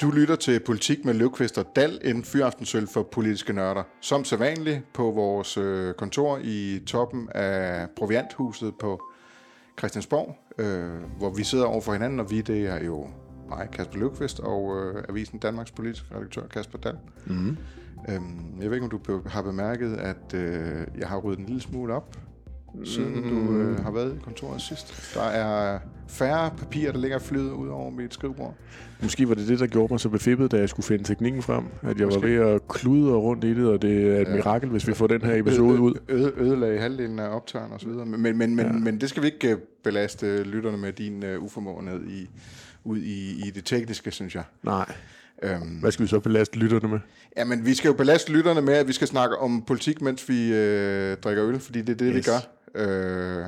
Du lytter til Politik med Løvqvist og Dal, en fyraftensøl for politiske nørder. Som sædvanligt på vores øh, kontor i toppen af Provianthuset på Christiansborg, øh, hvor vi sidder over for hinanden, og vi det er jo mig, Kasper Løvqvist, og øh, Avisen Danmarks politiske redaktør, Kasper Dal. Mm-hmm. Øhm, jeg ved ikke, om du har bemærket, at øh, jeg har ryddet en lille smule op, siden mm. du øh, har været i kontoret sidst. Der er færre papirer, der ligger flyet ud over mit skrivebord. Måske var det det, der gjorde mig så befippet, da jeg skulle finde teknikken frem. At jeg Måske. var ved at kludre rundt i det, og det er et ja. mirakel, hvis vi får den her episode ud. Øde, ødelagde halvdelen af optageren osv. Men, men, men, ja. men det skal vi ikke øh, belaste lytterne med din uh, uformåenhed i, ud i, i det tekniske, synes jeg. Nej. Øhm, Hvad skal vi så belaste lytterne med? Jamen, vi skal jo belaste lytterne med, at vi skal snakke om politik, mens vi øh, drikker øl, fordi det er det, yes. vi gør. Øh,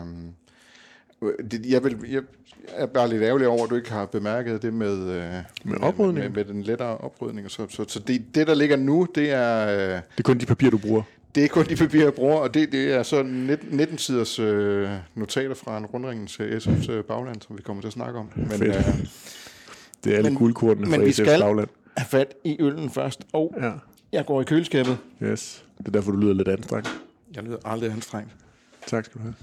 det, jeg, vil, jeg er bare lidt ærgerlig over, at du ikke har bemærket det med, øh, med, oprydning. med, med den lettere oprydning. Så, så, så det, det, der ligger nu, det er... Øh, det er kun de papirer, du bruger? Det er kun de papirer, jeg bruger, og det, det er så 19, 19 siders øh, notater fra en rundring til SF's øh, bagland, som vi kommer til at snakke om. Men, øh, det er alle guldkortene fra SF's bagland. Men vi skal have fat i øllen først, og ja. jeg går i køleskabet. Yes, det er derfor, du lyder lidt anstrengt. Jeg lyder aldrig anstrengt. Tak skal du have.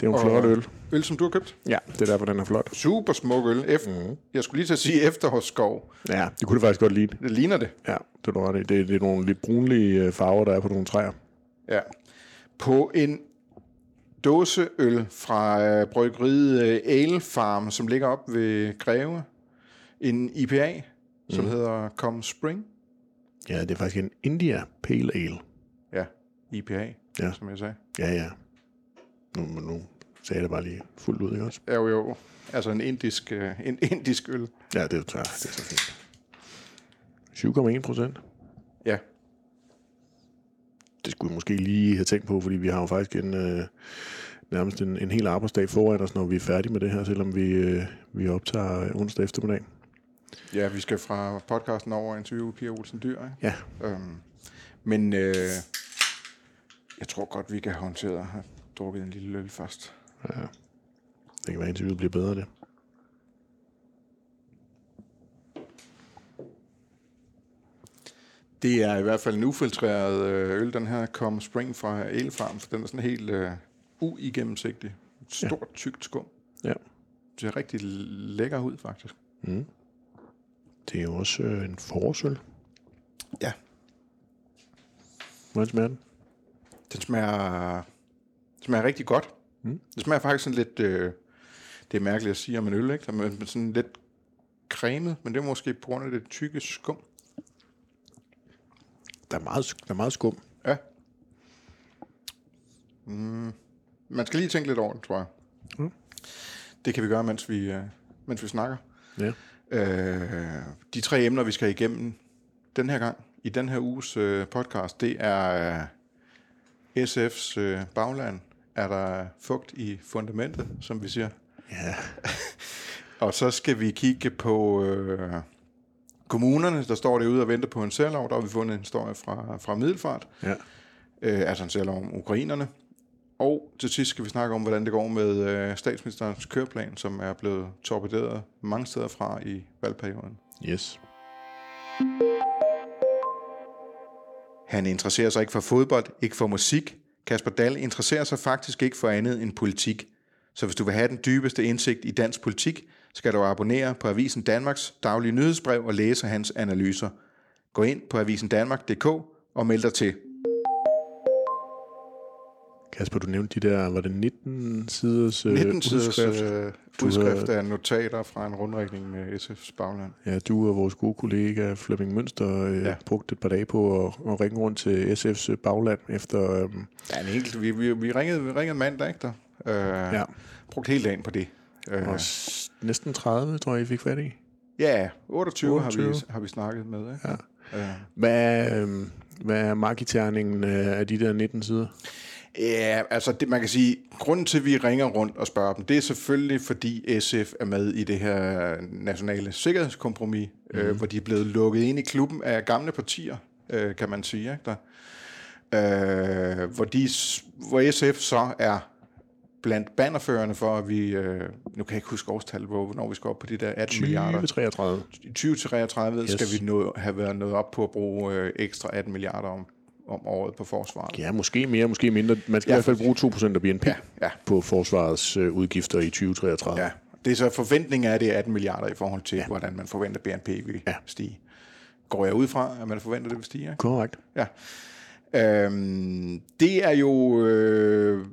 Det er en flot øl. Øl, som du har købt? Ja, det er derfor, den er flot. Super smuk øl. F- mm. Jeg skulle lige til at sige efterhårsskov. Ja, det kunne det faktisk godt ligne. Det ligner det. Ja, det er, det. Det, det er nogle lidt brunlige øh, farver, der er på nogle træer. Ja. På en dåseøl fra øh, bryggeriet øh, Ale Farm, som ligger op ved Greve. En IPA, som mm. hedder Com Spring. Ja, det er faktisk en India Pale Ale. Ja, IPA, ja. som jeg sagde. Ja, ja. Nu, nu sagde jeg det bare lige fuldt ud, ikke også? Jo, jo. Altså en indisk, uh, en indisk øl. Ja, det er, det er så fint. 7,1 procent. Ja. Det skulle vi måske lige have tænkt på, fordi vi har jo faktisk en, uh, nærmest en, en hel arbejdsdag foran os, når vi er færdige med det her, selvom vi, uh, vi optager onsdag eftermiddag. Ja, vi skal fra podcasten over interview Pia Olsen Dyr, ikke? Ja. Øhm, men øh, jeg tror godt, vi kan håndtere at have drukket en lille øl først. Ja. Det kan være, at interviewet bliver bedre, det. Det er i hvert fald en ufiltreret øh, øl, den her kom Spring fra Elfarm, for den er sådan helt uh, uigennemsigtig. Stort, ja. tykt skum. Ja. Det ser rigtig lækker ud, faktisk. Mm. Det er jo også øh, en forårsøl. Ja. Hvordan smager den? Den smager, den smager rigtig godt. Mm. Det smager faktisk sådan lidt, øh, det er mærkeligt at sige om en øl, ikke? Men sådan lidt cremet, men det er måske på grund af det tykke skum. Der er meget, der er meget skum. Ja. Mm. Man skal lige tænke lidt over det, tror jeg. Mm. Det kan vi gøre, mens vi, øh, mens vi snakker. Ja. Øh, de tre emner, vi skal igennem den her gang, i den her uges øh, podcast, det er SF's øh, bagland. Er der fugt i fundamentet, som vi siger? Ja. og så skal vi kigge på øh, kommunerne, der står derude og venter på en særlov. Der har vi fundet en historie fra, fra Middelfart. Ja. Øh, altså en særlov om ukrainerne. Og til sidst skal vi snakke om, hvordan det går med øh, statsministerens køreplan, som er blevet torpederet mange steder fra i valgperioden. Yes. Han interesserer sig ikke for fodbold, ikke for musik. Kasper Dahl interesserer sig faktisk ikke for andet end politik. Så hvis du vil have den dybeste indsigt i dansk politik, skal du abonnere på Avisen Danmarks daglige nyhedsbrev og læse hans analyser. Gå ind på avisendanmark.dk og meld dig til. Kasper, du nævnte de der, var det 19 siders 19 øh, siders udskrift, øh, udskrift af notater fra en rundrækning med SF's bagland. Ja, du og vores gode kollega Flemming Mønster øh, ja. brugte et par dage på at, at ringe rundt til SF's bagland efter... Øh, ja, en helt, vi, vi, vi, ringede, vi ringede mandag, ikke der? Øh, ja. Brugte hele dagen på det. Øh, og næsten 30, tror jeg, I fik fat i. Ja, 28, 28. Har, vi, har vi snakket med. Ikke? Ja. Øh. Hvad, øh, hvad er markiterningen af de der 19 sider? Ja, altså det, man kan sige, grunden til, at vi ringer rundt og spørger dem, det er selvfølgelig, fordi SF er med i det her nationale sikkerhedskompromis, mm. øh, mhm. hvor de er blevet lukket ind i klubben af gamle partier, øh, kan man sige. Ikke, der? Øh, hvor, de, hvor SF så er blandt bannerførende for, at vi, øh, nu kan jeg ikke huske årstallet, hvor, hvornår vi skal op på de der 18 milliarder. 2033. I 2033 Yes. yes. skal vi nå, have været nået op på at bruge øh, ekstra 18 milliarder om, om året på forsvaret. Ja, måske mere, måske mindre. Man skal Ja. i hvert fald bruge 2% af BNP Ja, ja. på forsvarets øh, udgifter i 2033. Ja, det er så forventningen af, at det er 18 milliarder i forhold til, ja. hvordan man forventer, at BNP vil Ja. stige. Går jeg ud fra, at man forventer, at det vil stige? Ikke? Korrekt. Ja. Øhm, det er jo øh,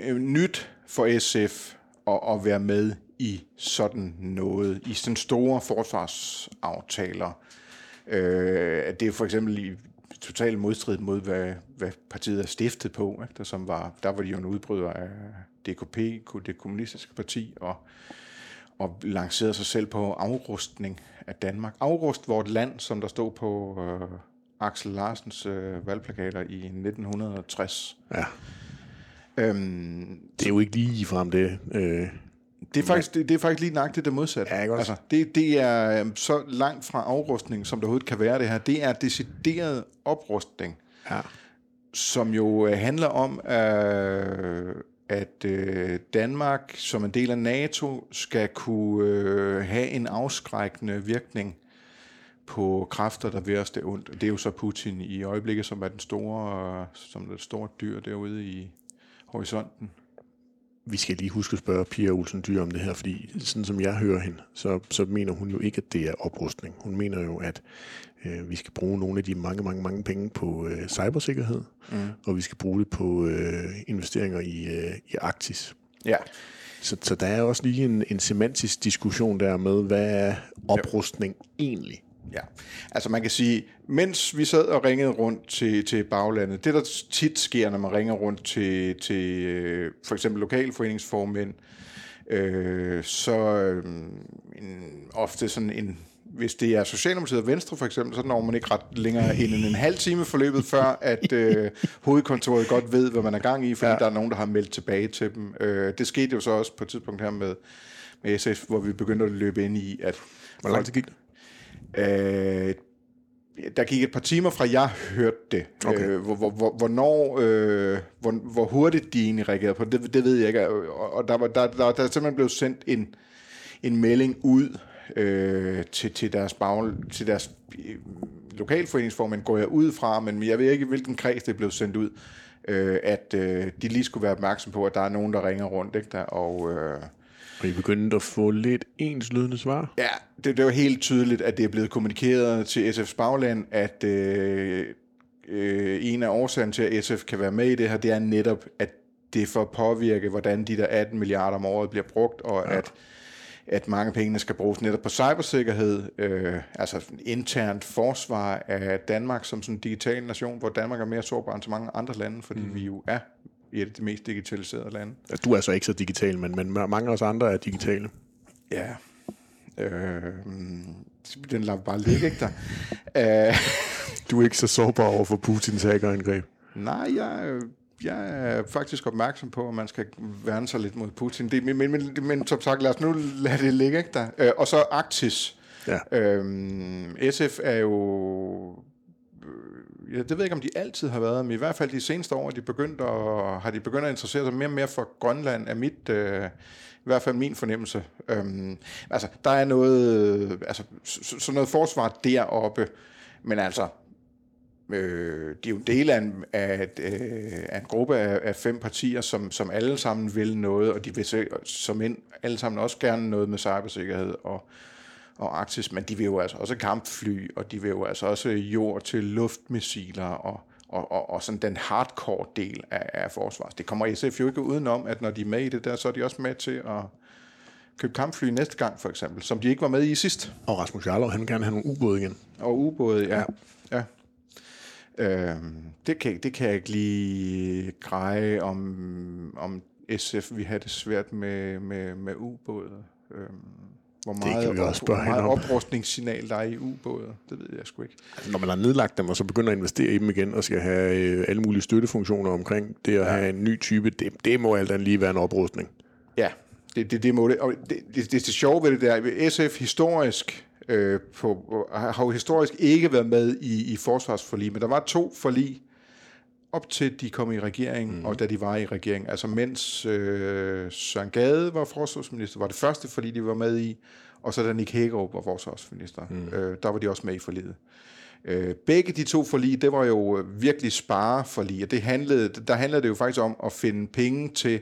øh, nyt for SF at, at være med i sådan noget, i sådan store forsvarsaftaler. Øh, det er for eksempel i total modstrid mod, hvad, hvad partiet er stiftet på. Ikke? Der, som var, der var de jo en udbryder af DKP, det kommunistiske parti, og, og lancerede sig selv på afrustning af Danmark. Afrust vort land, som der stod på øh, Axel Larsens øh, valgplakater i 1960. Ja. Øhm, Det er jo ikke lige frem det. Øh, det, er faktisk, det, det er faktisk lige nøjagtigt det modsatte. Ja, ikke også? altså, det, det er øhm, så langt fra afrustning, som der overhovedet kan være det her. Det er decideret oprustning, ja. som jo øh, handler om, øh, at øh, Danmark som en del af NATO skal kunne øh, have en afskrækkende virkning på kræfter, der vil os det ondt. Det er jo så Putin i øjeblikket, som er den store, øh, som er det store dyr derude i horisonten. Vi skal lige huske at spørge Pia Olsen Dyr om det her, fordi sådan som jeg hører hende, så, så mener hun jo ikke, at det er oprustning. Hun mener jo, at øh, vi skal bruge nogle af de mange, mange, mange penge på øh, cybersikkerhed, mm. og vi skal bruge det på øh, investeringer i, øh, i Arktis. Ja, Så, så der er også lige en, en semantisk diskussion der med, hvad er oprustning egentlig? Ja, altså man kan sige, mens vi sad og ringede rundt til, til baglandet, det der tit sker, når man ringer rundt til, til øh, for eksempel lokalforeningsformænd, øh, så øh, en, ofte sådan en, hvis det er Socialdemokratiet og Venstre for eksempel, så når man ikke ret længere end en, en halv time forløbet, før at øh, hovedkontoret godt ved, hvad man er gang i, fordi ja. der er nogen, der har meldt tilbage til dem. Øh, det skete jo så også på et tidspunkt her med, med SF, hvor vi begyndte at løbe ind i, at Hvor lang tid gik det? Øh, der gik et par timer fra, jeg hørte det. Okay. Øh, hvor, hvor, hvor, hvornår, øh, hvor, hvor hurtigt de egentlig reagerede på det, det, det ved jeg ikke. Og, og der, var, der, der, der er simpelthen blevet sendt en, en melding ud øh, til, til deres, bag, til deres øh, lokalforeningsformand, går jeg ud fra, men jeg ved ikke, hvilken kreds det blev sendt ud, øh, at øh, de lige skulle være opmærksom på, at der er nogen, der ringer rundt. Ikke der? Og... Øh, Og I begyndte at få lidt enslydende svar? Ja, det, det var helt tydeligt, at det er blevet kommunikeret til SF's bagland, at øh, øh, en af årsagerne til, at SF kan være med i det her, det er netop, at det får påvirke, hvordan de der 18 milliarder om året bliver brugt, og ja. at, at mange penge skal bruges netop på cybersikkerhed, øh, altså internt forsvar af Danmark som sådan en digital nation, hvor Danmark er mere sårbar end så mange andre lande, fordi mm. vi jo er et af de mest digitaliserede lande. Du er så ikke så digital, men, men mange af os andre er digitale. Ja. Øh, den lader bare ligge, ikke der? Øh, Du er ikke så sårbar over for Putins hackerangreb. nej, jeg, jeg er faktisk opmærksom på, at man skal værne sig lidt mod Putin. Det, men, men, men, men som sagt, lad os nu lade det ligge, ikke der? Øh, og så Arktis. Ja. Øhm, SF er jo... Øh, ja, det ved jeg ikke, om de altid har været, men i hvert fald de seneste år de begyndt at, har de begyndt at interessere sig mere og mere for Grønland, er mit, øh, i hvert fald min fornemmelse. Øhm, altså, der er noget, øh, altså, sådan så noget forsvar deroppe, men altså, øh, de er jo en del af en, af, et, øh, af en gruppe af, af fem partier, som, som alle sammen vil noget, og de vil se, som ind, alle sammen også gerne noget med cybersikkerhed og, og Arktis, men de vil jo altså også kampfly, og de vil jo altså også jord til luftmissiler og, og, og, og sådan den hardcore del af, af forsvars. Det kommer SF jo ikke udenom, at når de er med i det der, så er de også med til at købe kampfly næste gang, for eksempel, som de ikke var med i sidst. Og Rasmus Jarlov, han vil gerne have nogle ubåde igen. Og ubåde, ja. ja. Øhm, det, kan, det kan jeg ikke lige greje, om, om SF vi have det svært med, med, med ubåde. Øhm, hvor meget, kan vi også hvor meget oprustningssignal der er i ubåde, det ved jeg sgu ikke. Altså, når man har nedlagt dem, og så begynder at investere i dem igen, og skal have øh, alle mulige støttefunktioner omkring det at ja. have en ny type, det, det må alt andet lige være en oprustning. Ja, det, det, det må det. Og det, det, det, det sjove ved det der, SF historisk øh, på, har har jo historisk ikke været med i, i forsvarsforlig, men der var to forlig, op til de kom i regering, mm. og da de var i regering. Altså mens øh, Søren Gade var forsvarsminister, var det første fordi de var med i, og så da Nick Hækkerup var forsvarsminister, mm. øh, der var de også med i forliget. Øh, begge de to forlig, det var jo virkelig spareforlig, og det handlede, der handlede det jo faktisk om at finde penge til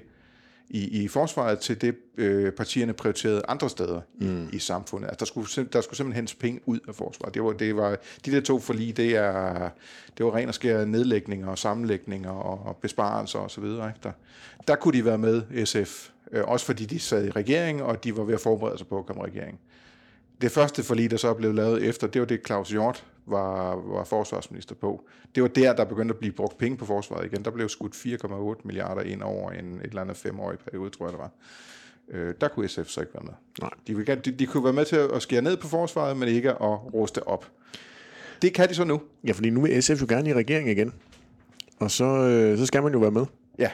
i, i forsvaret til det, øh, partierne prioriterede andre steder mm. i, i samfundet. Altså, der, skulle, der skulle simpelthen hentes penge ud af forsvaret. Det var, det var, de der to forlig, det, er, det var ren og skære nedlægninger og sammenlægninger og besparelser osv. Der, der kunne de være med, SF. Øh, også fordi de sad i regering, og de var ved at forberede sig på at komme i regering. Det første forlig, der så blev lavet efter, det var det, Claus Hjort var, var forsvarsminister på. Det var der, der begyndte at blive brugt penge på forsvaret igen. Der blev skudt 4,8 milliarder ind over en et eller andet femårig periode, tror jeg det var. Øh, der kunne SF så ikke være med. Nej. De, vil, de, de kunne være med til at skære ned på forsvaret, men ikke at ruste op. Det kan de så nu. Ja, fordi nu vil SF jo gerne i regering igen. Og så, øh, så skal man jo være med. Ja,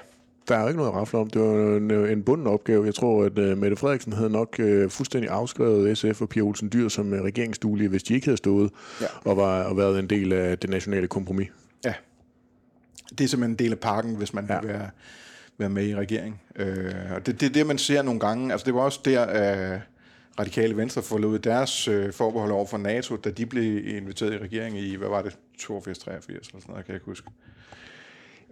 der er jo ikke noget at rafle om. Det var en, en bunden opgave. Jeg tror, at uh, Mette Frederiksen havde nok uh, fuldstændig afskrevet SF og Pia Olsen Dyr som uh, regeringsduelige, hvis de ikke havde stået ja. og, var, og været en del af det nationale kompromis. Ja. Det er simpelthen en del af pakken, hvis man ja. vil være, være med i regering. Uh, og det er det, det, man ser nogle gange. Altså, det var også der... Uh, radikale venstre forlod deres øh, forbehold over for NATO, da de blev inviteret i regering i, hvad var det, 82, 83 eller sådan noget, kan jeg ikke huske.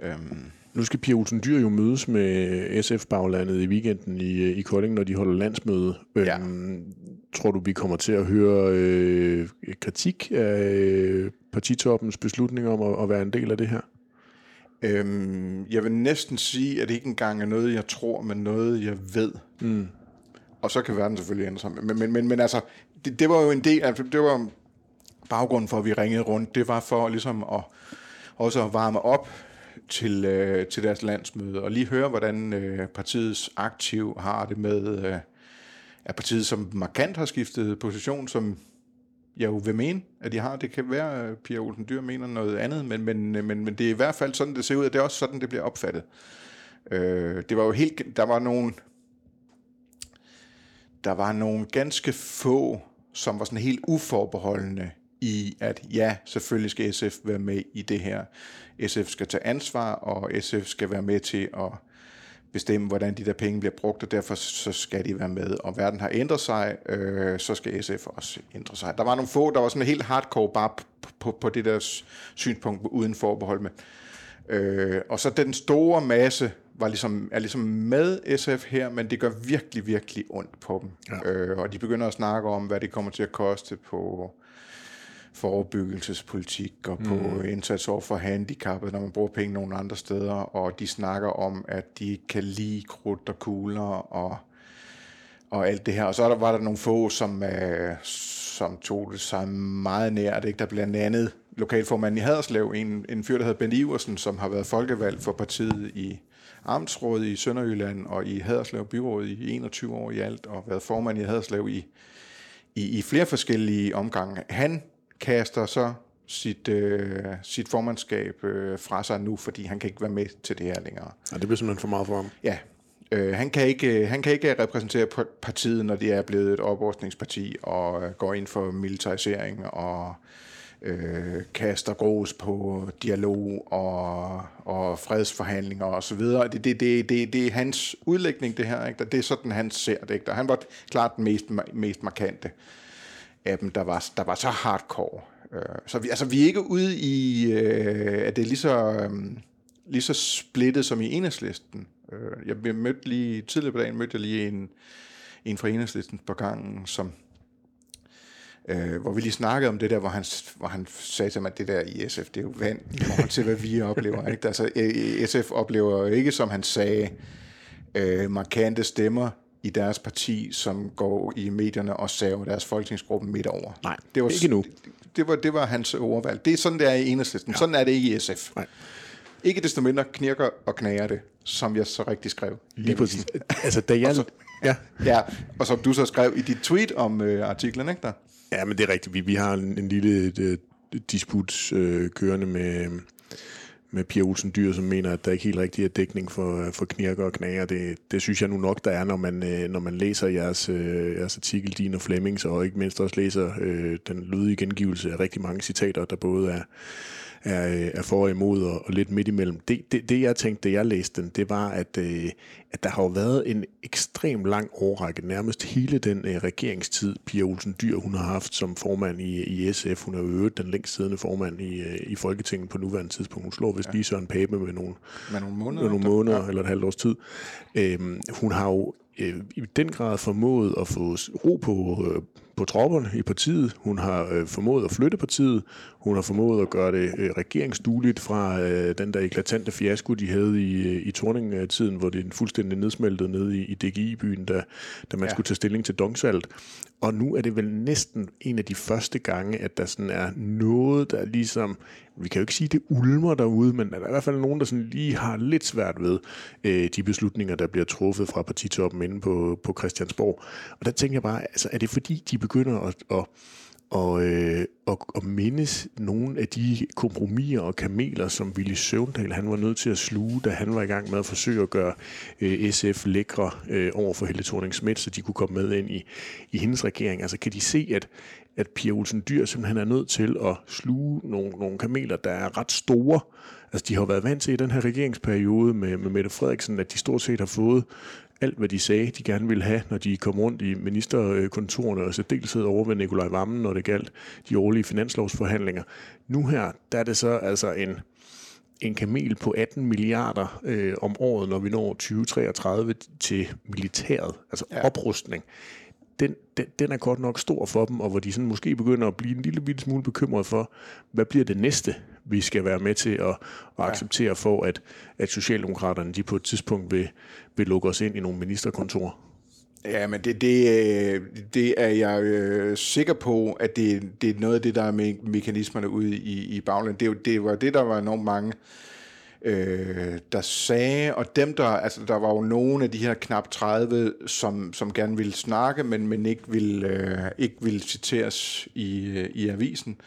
Øhm. Nu skal Pia Olsen Dyr jo mødes med SF-baglandet i weekenden i, i Kolding, når de holder landsmøde. Ja. Øhm, tror du, vi kommer til at høre øh, kritik af øh, partitoppens beslutning om at, at være en del af det her? Øhm, jeg vil næsten sige, at det ikke engang er noget, jeg tror, men noget, jeg ved. Mm. Og så kan verden selvfølgelig ændre sig. Men, men, men, men altså, det, det var jo en del, altså, det var baggrunden for, at vi ringede rundt. Det var for ligesom at også at varme op til, øh, til deres landsmøde, og lige høre, hvordan øh, partiets aktiv har det med, øh, at partiet som markant har skiftet position, som jeg jo vil mene, at de har. Det kan være, at Pia Olsen Dyr mener noget andet, men, men, øh, men, men det er i hvert fald sådan, det ser ud, og det er også sådan, det bliver opfattet. Øh, det var jo helt, der var nogle, der var nogle ganske få, som var sådan helt uforbeholdende i, at ja, selvfølgelig skal SF være med i det her. SF skal tage ansvar, og SF skal være med til at bestemme, hvordan de der penge bliver brugt, og derfor så skal de være med. Og verden har ændret sig, øh, så skal SF også ændre sig. Der var nogle få, der var sådan helt hardcore bare på, på, på det der synspunkt uden forbehold med. Øh, og så den store masse var ligesom, er ligesom med SF her, men det gør virkelig, virkelig ondt på dem. Ja. Øh, og de begynder at snakke om, hvad det kommer til at koste på forebyggelsespolitik og på mm. indsats over for handicappede, når man bruger penge nogle andre steder, og de snakker om, at de ikke kan lide krudt og kugler og, og alt det her. Og så der, var der nogle få, som, øh, som tog det sig meget nært. Ikke? Der blandt andet lokalformanden i Haderslev, en, en fyr, der hedder Bent Iversen, som har været folkevalgt for partiet i Amtsrådet i Sønderjylland og i Haderslev Byråd i 21 år i alt, og været formand i Haderslev i, i, i flere forskellige omgange. Han kaster så sit, øh, sit formandskab øh, fra sig nu, fordi han kan ikke være med til det her længere. Ja, det bliver simpelthen for meget for ham. Ja. Øh, han, kan ikke, han kan ikke repræsentere partiet, når det er blevet et oprustningsparti og øh, går ind for militarisering og øh, kaster gros på dialog og, og fredsforhandlinger osv. Det, det, det, det, det er hans udlægning, det her. Ikke? Det er sådan, han ser det. Ikke? Og han var klart den mest, mest markante af dem, der var, der var så hardcore. Øh, så vi, altså, vi er ikke ude i, øh, at det er lige så, øh, lige så splittet som i enhedslisten. Øh, jeg mødte lige, tidligere på dagen mødte jeg lige en, en fra enhedslisten på gangen, som, øh, hvor vi lige snakkede om det der, hvor han, hvor han sagde til mig, at det der i SF, det er jo vand i forhold til, hvad vi oplever. Ikke? Altså, SF oplever ikke, som han sagde, øh, markante stemmer i deres parti, som går i medierne og saver deres folketingsgruppe midt over. Nej, det var, ikke nu. Det, det, var, det var hans ordvalg. Det er sådan, det er i enhedslisten. Ja. Sådan er det ikke i SF. Nej. Ikke desto mindre knirker og knager det, som jeg så rigtig skrev. Lige præcis. Altså, da jeg... så, ja. ja, og som du så skrev i dit tweet om øh, artiklen, ikke der? Ja, men det er rigtigt. Vi, vi har en, en lille et, et disput øh, kørende med, med Pia Olsen Dyr, som mener, at der ikke helt rigtig er dækning for, øh, for knirker og knager. Det, det synes jeg nu nok, der er, når man, øh, når man læser jeres, øh, jeres artikel, din og Flemmings, og ikke mindst også læser øh, den lydige gengivelse af rigtig mange citater, der både er, er, er for og imod og, og lidt midt imellem. Det, det, det jeg tænkte, da jeg læste den, det var, at, øh, at der har jo været en ekstrem lang årrække, nærmest hele den øh, regeringstid, Pia Olsen Dyr, hun har haft som formand i, i SF. Hun er jo øvrigt den længst siddende formand i, øh, i Folketinget på nuværende tidspunkt. Hun slår vist ja. lige Søren Pape med nogle, med nogle måneder, med nogle måneder ja. eller et halvt års tid. Øhm, hun har jo øh, i den grad formået at få ro på, øh, på tropperne i partiet. Hun har øh, formået at flytte partiet. Hun har formået at gøre det øh, regeringsdueligt fra øh, den der eklatante fiasko, de havde i, øh, i Torning-tiden, hvor det fuldstændig nedsmeltede ned i, i DGI-byen, da, da man ja. skulle tage stilling til Dongsalt. Og nu er det vel næsten en af de første gange, at der sådan er noget, der ligesom, vi kan jo ikke sige, det ulmer derude, men der er i hvert fald nogen, der sådan lige har lidt svært ved øh, de beslutninger, der bliver truffet fra partitoppen inde på, på Christiansborg. Og der tænker jeg bare, altså, er det fordi, de begynder at, at og, øh, og, og mindes nogle af de kompromiser og kameler, som Willy Søvndal han var nødt til at sluge, da han var i gang med at forsøge at gøre øh, SF lækre øh, over for Helle thorning Schmidt, så de kunne komme med ind i, i hendes regering. Altså kan de se, at, at Pia Olsen Dyr simpelthen er nødt til at sluge nogle, nogle kameler, der er ret store. Altså de har været vant til i den her regeringsperiode med, med Mette Frederiksen, at de stort set har fået alt, hvad de sagde, de gerne ville have, når de kom rundt i ministerkontorerne, og så dels over ved Nikolaj Vammen, når det galt de årlige finanslovsforhandlinger. Nu her, der er det så altså en, en kamel på 18 milliarder øh, om året, når vi når 2033 til militæret, altså ja. oprustning. Den, den, den er godt nok stor for dem, og hvor de sådan måske begynder at blive en lille bitte smule bekymret for, hvad bliver det næste, vi skal være med til at, at acceptere for, at, at Socialdemokraterne de på et tidspunkt vil, vil lukke os ind i nogle ministerkontorer. Ja, men det, det, det er jeg øh, sikker på, at det, det er noget af det, der er med mekanismerne ude i, i baglandet. Det, det var det, der var enormt mange, øh, der sagde, og dem der, altså der var jo nogle af de her knap 30, som, som gerne ville snakke, men, men ikke ville, øh, ikke ville citeres i, øh, i avisen.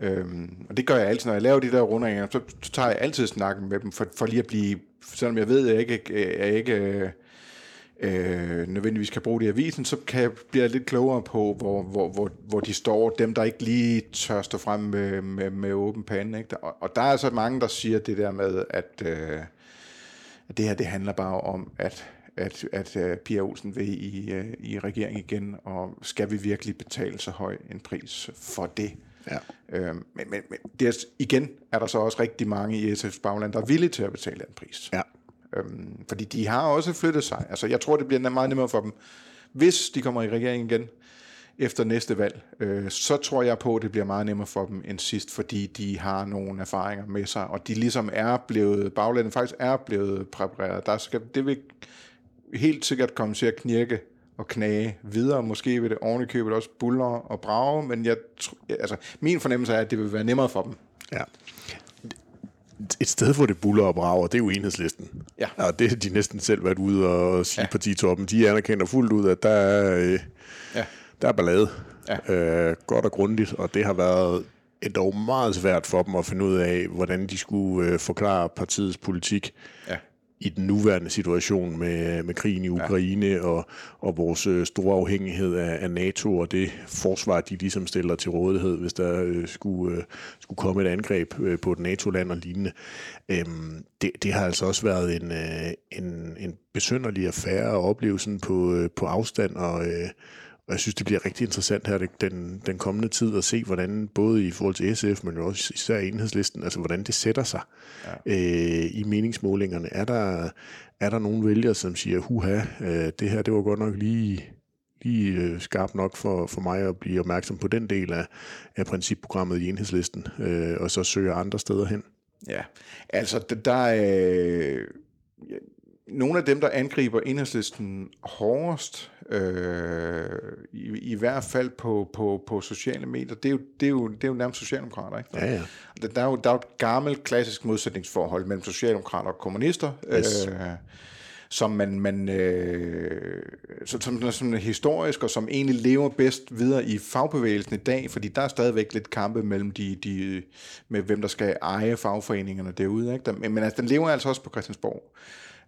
Øhm, og det gør jeg altid, når jeg laver de der rundringer, så, så tager jeg altid snakken med dem, for, for lige at blive, selvom jeg ved, at jeg ikke, jeg ikke øh, nødvendigvis kan bruge det i avisen, så kan jeg blive lidt klogere på, hvor, hvor, hvor, hvor de står, dem der ikke lige tør stå frem med, med, med åben pande. Ikke? Og, og der er altså mange, der siger det der med, at, øh, at det her det handler bare om, at at, at uh, Pia Olsen vil i, uh, i regering igen, og skal vi virkelig betale så høj en pris for det? Ja. Øhm, men, men, men det er, igen er der så også rigtig mange i SF's bagland, der er villige til at betale den pris. Ja. Øhm, fordi de har også flyttet sig. Altså, jeg tror, det bliver meget nemmere for dem, hvis de kommer i regering igen efter næste valg, øh, så tror jeg på, at det bliver meget nemmere for dem end sidst, fordi de har nogle erfaringer med sig, og de ligesom er blevet, baglandet faktisk er blevet præpareret. Der skal, det vil helt sikkert komme til at knirke og knage videre. Måske vil det ovenikøbet også buller og brage, men jeg, altså, min fornemmelse er, at det vil være nemmere for dem. Ja. Et sted, hvor det buller og brager, det er jo enhedslisten. Ja. Og det har de næsten selv været ude og sige ja. partitoppen. De anerkender fuldt ud, at der er, øh, ja. der er ballade. Ja. Øh, godt og grundigt, og det har været et dog meget svært for dem at finde ud af, hvordan de skulle øh, forklare partiets politik. Ja i den nuværende situation med, med krigen i Ukraine ja. og, og vores øh, store afhængighed af, af NATO og det forsvar, de ligesom stiller til rådighed, hvis der øh, skulle, øh, skulle komme et angreb øh, på et NATO-land og lignende. Øhm, det, det har altså også været en, øh, en, en besynderlig affære at opleve sådan på, øh, på afstand og... Øh, og jeg synes, det bliver rigtig interessant her den, den kommende tid at se, hvordan både i forhold til SF, men også især enhedslisten, altså hvordan det sætter sig ja. øh, i meningsmålingerne. Er der, er der nogle vælgere, som siger, huha, øh, det her det var godt nok lige, lige øh, skarpt nok for, for mig at blive opmærksom på den del af, af principprogrammet i enhedslisten, øh, og så søge andre steder hen? Ja, altså der er... Øh, nogle af dem, der angriber enhedslisten hårdest, øh, i, i hvert fald på, på, på sociale medier, det er jo, det er jo, det er jo nærmest socialdemokrater. Ikke? Ja, ja. Der, der, er jo, der er jo et gammelt, klassisk modsætningsforhold mellem socialdemokrater og kommunister, yes. øh, som man, man øh, som, som, som er historisk, og som egentlig lever bedst videre i fagbevægelsen i dag, fordi der er stadigvæk lidt kampe mellem de, de med hvem der skal eje fagforeningerne derude. Ikke? Men altså, den lever altså også på Christiansborg.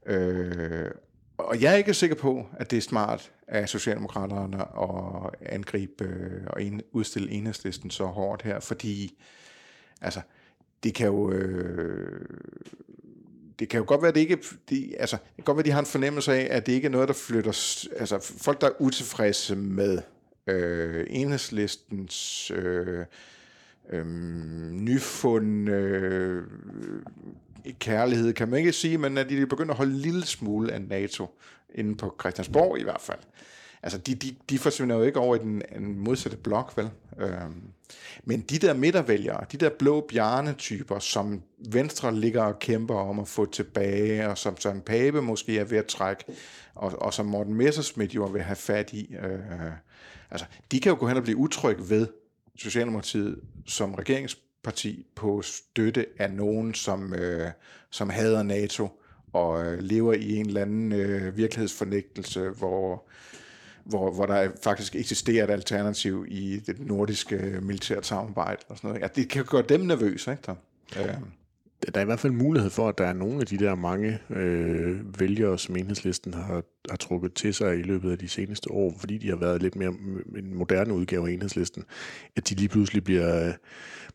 Øh, og jeg er ikke sikker på, at det er smart af Socialdemokraterne at angribe øh, og en, udstille enhedslisten så hårdt her, fordi altså, det kan jo... Øh, det kan jo godt være, at det ikke, de, altså, det kan godt være, at de har en fornemmelse af, at det ikke er noget, der flytter, altså folk, der er utilfredse med øh, enhedslistens øh, øh, nyfund øh, kærlighed, kan man ikke sige, men at de begynder at holde en lille smule af NATO, inde på Christiansborg i hvert fald. Altså, de, de, de forsvinder jo ikke over i den, den modsatte blok, vel? Øhm, men de der midtervælgere, de der blå bjarnetyper, som Venstre ligger og kæmper om at få tilbage, og som Søren Pape måske er ved at trække, og, og som Morten Messerschmidt jo vil have fat i, øh, altså, de kan jo gå hen og blive utrygge ved Socialdemokratiet som regeringsparti på støtte af nogen, som, øh, som hader NATO og øh, lever i en eller anden øh, virkelighedsfornægtelse, hvor hvor, hvor der faktisk eksisterer et alternativ i det nordiske øh, militært samarbejde og sådan noget. Ja, det kan gøre dem nervøse, ikke der? Ja. Øh. Der er i hvert fald mulighed for, at der er nogle af de der mange øh, vælgere, som enhedslisten har, har trukket til sig i løbet af de seneste år, fordi de har været lidt mere en moderne udgave af enhedslisten, at de lige pludselig bliver,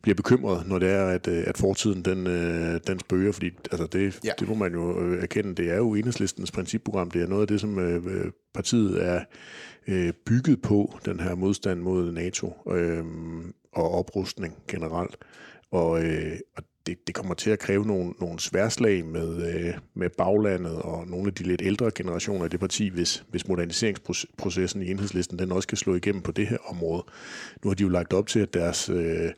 bliver bekymret, når det er, at, at fortiden den, øh, den spøger, fordi altså det, ja. det må man jo øh, erkende, det er jo enhedslistens principprogram, det er noget af det, som øh, partiet er øh, bygget på, den her modstand mod NATO øh, og oprustning generelt. Og, øh, og det, det kommer til at kræve nogle, nogle sværslag med, øh, med baglandet og nogle af de lidt ældre generationer i det parti, hvis, hvis moderniseringsprocessen i enhedslisten den også kan slå igennem på det her område. Nu har de jo lagt op til, at deres øh,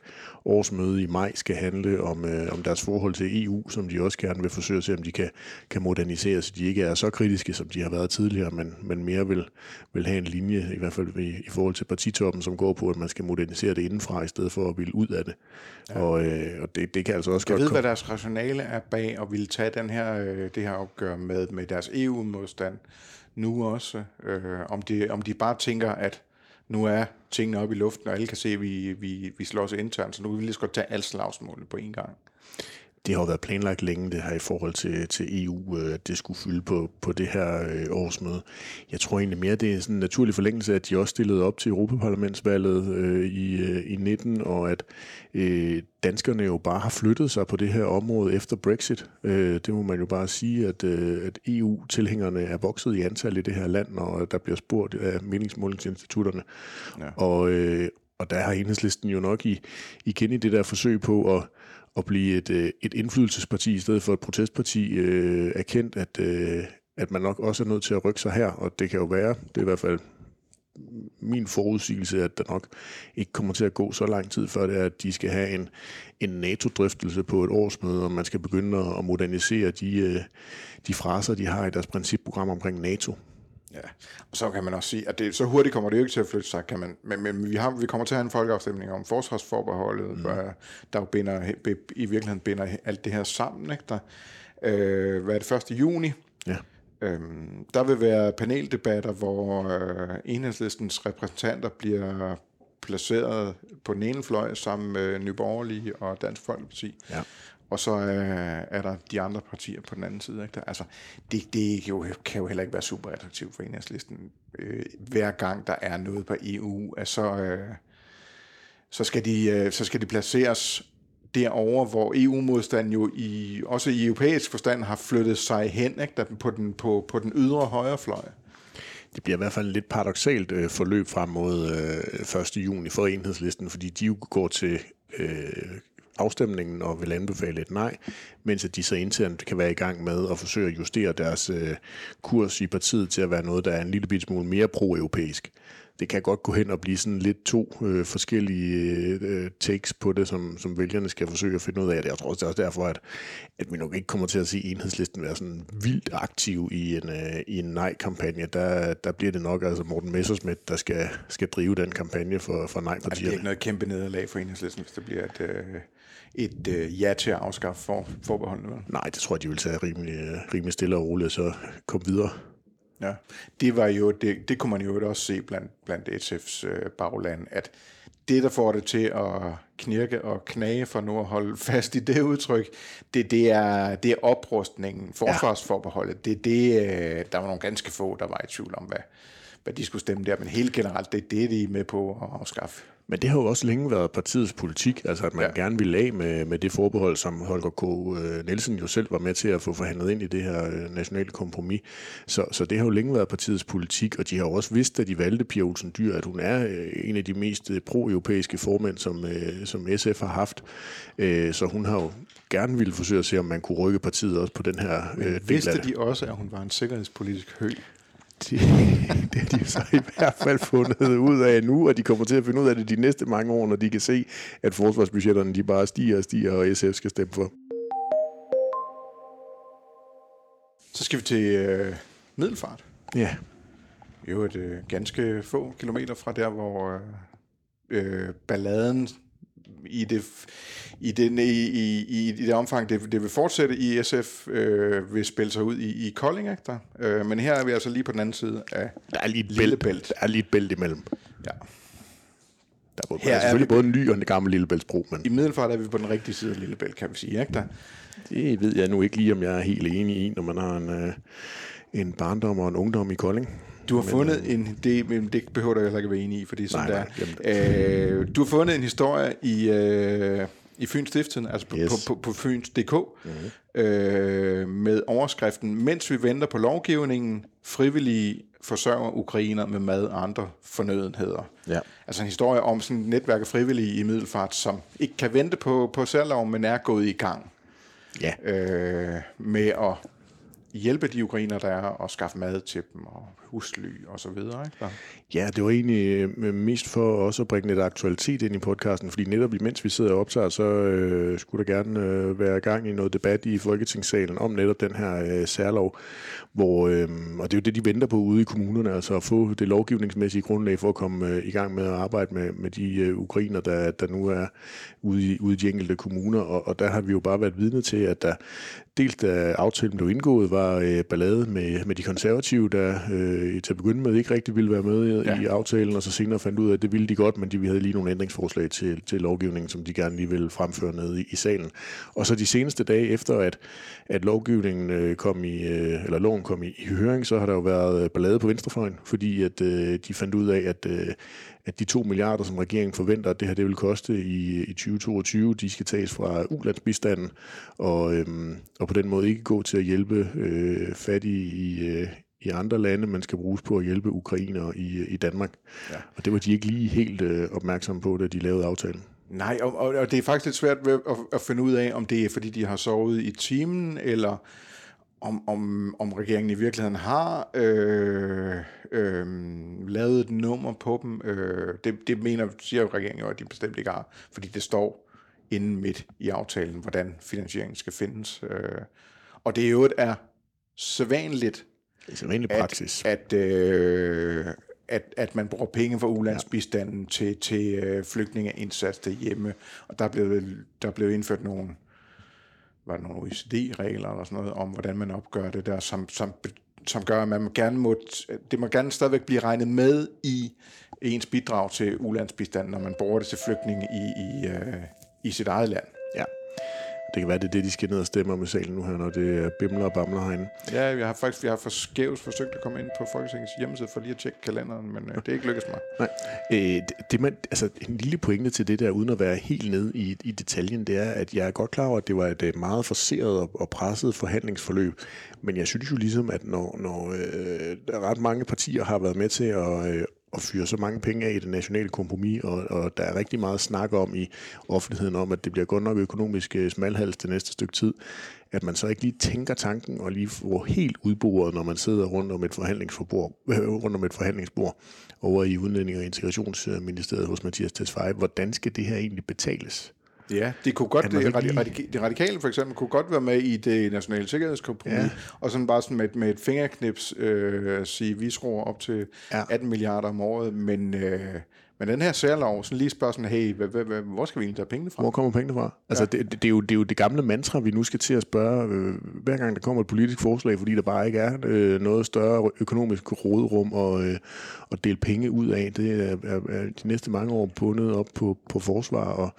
årsmøde i maj skal handle om, øh, om deres forhold til EU, som de også gerne vil forsøge at se, om de kan, kan modernisere, så de ikke er så kritiske, som de har været tidligere, men, men mere vil, vil have en linje, i hvert fald i, i forhold til partitoppen, som går på, at man skal modernisere det indenfra, i stedet for at ville ud af det. Ja. Og, øh, og det, det kan altså også jeg godt ved, komme. hvad deres rationale er bag, og ville tage den her, øh, det her opgør med, med deres EU-modstand nu også. Øh, om, de, om de bare tænker, at nu er tingene oppe i luften, og alle kan se, at vi, vi, vi slår os internt, så nu vil vi lige så godt tage alle slagsmålene på en gang. Det har jo været planlagt længe, det her i forhold til, til EU, øh, at det skulle fylde på, på det her øh, årsmøde. Jeg tror egentlig mere, det er sådan en naturlig forlængelse, at de også stillede op til Europaparlamentsvalget øh, i, øh, i 19, og at øh, danskerne jo bare har flyttet sig på det her område efter Brexit. Øh, det må man jo bare sige, at, øh, at EU-tilhængerne er vokset i antal i det her land, og der bliver spurgt af meningsmålingsinstitutterne. Ja. Og, øh, og der har enhedslisten jo nok i, igen i det der forsøg på at at blive et, øh, et indflydelsesparti i stedet for et protestparti, øh, erkendt, at, øh, at man nok også er nødt til at rykke sig her, og det kan jo være, det er i hvert fald min forudsigelse, at der nok ikke kommer til at gå så lang tid før det er, at de skal have en, en NATO-drøftelse på et årsmøde, og man skal begynde at modernisere de, øh, de fraser, de har i deres principprogram omkring NATO. Ja, og så kan man også sige, at det, så hurtigt kommer det jo ikke til at flytte sig, kan man, men, men vi, har, vi kommer til at have en folkeafstemning om forsvarsforbeholdet, mm. der, der jo binder, i virkeligheden binder alt det her sammen. Ikke? Der, øh, hvad er det, 1. juni? Ja. Øhm, der vil være paneldebatter, hvor øh, enhedslistens repræsentanter bliver placeret på den ene fløj sammen med Nyborgerlige og Dansk Folkeparti. Ja og så øh, er der de andre partier på den anden side. Ikke? Der, altså, det, det jo, kan jo heller ikke være super attraktivt for enhedslisten. Øh, hver gang der er noget på EU, så, øh, så, skal de, øh, så skal de placeres derover, hvor EU-modstanden jo i, også i europæisk forstand har flyttet sig hen ikke? Der, på, den, på, på den ydre højre fløj. Det bliver i hvert fald lidt paradoxalt øh, forløb frem mod øh, 1. juni for enhedslisten, fordi de jo går til øh, afstemningen og vil anbefale et nej, mens at de så internt kan være i gang med at forsøge at justere deres øh, kurs i partiet til at være noget, der er en lille bit smule mere pro-europæisk det kan godt gå hen og blive sådan lidt to øh, forskellige øh, takes på det, som, som vælgerne skal forsøge at finde ud af. Det. Jeg tror også, det er også derfor, at, at vi nok ikke kommer til at se enhedslisten være sådan vildt aktiv i en, øh, i en nej-kampagne. Der, der bliver det nok altså Morten Messersmith, der skal, skal drive den kampagne for, for nej-partierne. Det bliver ikke noget kæmpe nederlag for enhedslisten, hvis det bliver et... Øh et øh, ja til at afskaffe for, forbeholdene? Nej, det tror jeg, de vil tage rimelig, rimelig stille og roligt, så komme videre. Ja, det var jo, det, det kunne man jo også se blandt, blandt SF's øh, bagland, at det, der får det til at knirke og knage, for nu at holde fast i det udtryk, det, det, er, det er oprustningen, forsvarsforbeholdet. Det, det, øh, der var nogle ganske få, der var i tvivl om, hvad, hvad de skulle stemme der, men helt generelt, det er det, de er med på at afskaffe. Men det har jo også længe været partiets politik, altså at man ja. gerne ville af med, med det forbehold, som Holger K. Øh, Nielsen jo selv var med til at få forhandlet ind i det her øh, nationale kompromis. Så, så det har jo længe været partiets politik, og de har jo også vidst, da de valgte Pia Olsen Dyr, at hun er øh, en af de mest pro-europæiske formænd, som, som SF har haft. Så hun har jo gerne ville forsøge at se, om man kunne rykke partiet også på den her Men del vidste de også, at hun var en sikkerhedspolitisk høg? Det, det har de så i hvert fald fundet ud af nu, og de kommer til at finde ud af det de næste mange år, når de kan se, at forsvarsbudgetterne de bare stiger og stiger, og SF skal stemme for. Så skal vi til øh, Middelfart. Ja. Jo, et øh, ganske få kilometer fra der, hvor øh, øh balladen i det, i det, i, i, i det omfang, det, det vil fortsætte i SF, øh, vil spille sig ud i, i Kolding, ikke der? Øh, men her er vi altså lige på den anden side af der er lige et lille bælt. bælt. Der er lige et bælt imellem. Ja. Der er, både, her er selvfølgelig vi, både en ny og en gammel Lillebæltsbro. Men... I Middelfart er vi på den rigtige side af Lillebælt, kan vi sige, ikke der? Det ved jeg nu ikke lige, om jeg er helt enig i, når man har en, øh, en barndom og en ungdom i Kolding. Du har fundet men, en, det, men det behøver du heller ikke at være enig i, fordi sådan nej, der. Øh, du har fundet en historie i, øh, i Fyns Stiften, altså på, yes. på, på, på Fyns.dk, mm-hmm. øh, med overskriften, mens vi venter på lovgivningen, frivillige forsørger ukrainer med mad og andre fornødenheder. Ja. Altså en historie om sådan et netværk af frivillige i Middelfart, som ikke kan vente på, på særlov, men er gået i gang ja. øh, med at hjælpe de ukrainer, der er, og skaffe mad til dem, og husly og så videre. Ikke? Ja, det var egentlig øh, mest for også at bringe lidt aktualitet ind i podcasten, fordi netop imens vi sidder og optager, så øh, skulle der gerne øh, være gang i noget debat i Folketingssalen om netop den her øh, særlov, hvor, øh, og det er jo det, de venter på ude i kommunerne, altså at få det lovgivningsmæssige grundlag for at komme øh, i gang med at arbejde med, med de øh, ukrainer, der, der nu er ude i, ude i de enkelte kommuner, og, og der har vi jo bare været vidne til, at der dels da aftalen blev indgået, var øh, ballade med, med de konservative, der øh, til at begynde med ikke rigtig ville være med i, ja. i aftalen, og så senere fandt ud af, at det ville de godt, men de, vi havde lige nogle ændringsforslag til, til lovgivningen, som de gerne lige ville fremføre ned i, i salen. Og så de seneste dage efter, at, at lovgivningen øh, kom i, øh, eller loven kom i, i høring, så har der jo været øh, ballade på venstrefløjen, fordi at øh, de fandt ud af, at øh, at de 2 milliarder, som regeringen forventer, at det her det vil koste i, i 2022, de skal tages fra ulandsbistanden, og, øhm, og på den måde ikke gå til at hjælpe øh, fattige i, øh, i andre lande, man skal bruges på at hjælpe ukrainere i, i Danmark. Ja. Og det var de ikke lige helt øh, opmærksomme på, da de lavede aftalen. Nej, og, og, og det er faktisk lidt svært at, at finde ud af, om det er, fordi de har sovet i timen, eller om, om, om regeringen i virkeligheden har øh, øh, lavet et nummer på dem. Øh, det, det mener, siger regeringen jo, at de bestemt ikke har, fordi det står inden midt i aftalen, hvordan finansieringen skal findes. Øh, og det er jo er sædvanligt, det er sædvanlig praksis. At, at, øh, at, at man bruger penge fra ulandsbistanden ja. til, til øh, flygtningeindsats derhjemme, og der blev, der blev indført nogle var der nogle OECD-regler eller sådan noget, om hvordan man opgør det der, som, som, som gør, at man gerne må, det må gerne stadigvæk blive regnet med i ens bidrag til ulandsbistanden, når man bruger det til flygtninge i, i, øh, i sit eget land. Det kan være, det er det, de skal ned og stemme om i salen nu her, når det er bimler og bamler herinde. Ja, vi har faktisk vi har skævt forsøgt at komme ind på Folketingets hjemmeside for lige at tjekke kalenderen, men øh, det er ikke lykkedes mig. Nej. Øh, det, man, altså, en lille pointe til det der, uden at være helt nede i, i detaljen, det er, at jeg er godt klar over, at det var et øh, meget forseret og, og presset forhandlingsforløb. Men jeg synes jo ligesom, at når, når øh, ret mange partier har været med til at, øh, at fyre så mange penge af i det nationale kompromis, og, og der er rigtig meget snak om i offentligheden om, at det bliver godt nok økonomisk øh, smalhals det næste stykke tid, at man så ikke lige tænker tanken og lige får helt udboret, når man sidder rundt om et forhandlingsbord, øh, rundt om et forhandlingsbord over i Udlænding- og Integrationsministeriet hos Mathias Tesfaye. Hvordan skal det her egentlig betales? Ja, det kunne godt, det, radikale, det radikale for eksempel, kunne godt være med i det nationale sikkerhedskompromis, ja. og sådan bare sådan med, med et fingerknips øh, sige, vi skruer op til ja. 18 milliarder om året, men... Øh, men den her særlov, sådan lige spørger sådan, hey, h- h- h- hvor skal vi egentlig tage pengene fra? Hvor kommer pengene fra? Altså, ja. det, det, er jo, det er jo det gamle mantra, vi nu skal til at spørge, øh, hver gang der kommer et politisk forslag, fordi der bare ikke er øh, noget større økonomisk råderum og, øh, at dele penge ud af. Det er, er, er de næste mange år bundet op på, på forsvar, og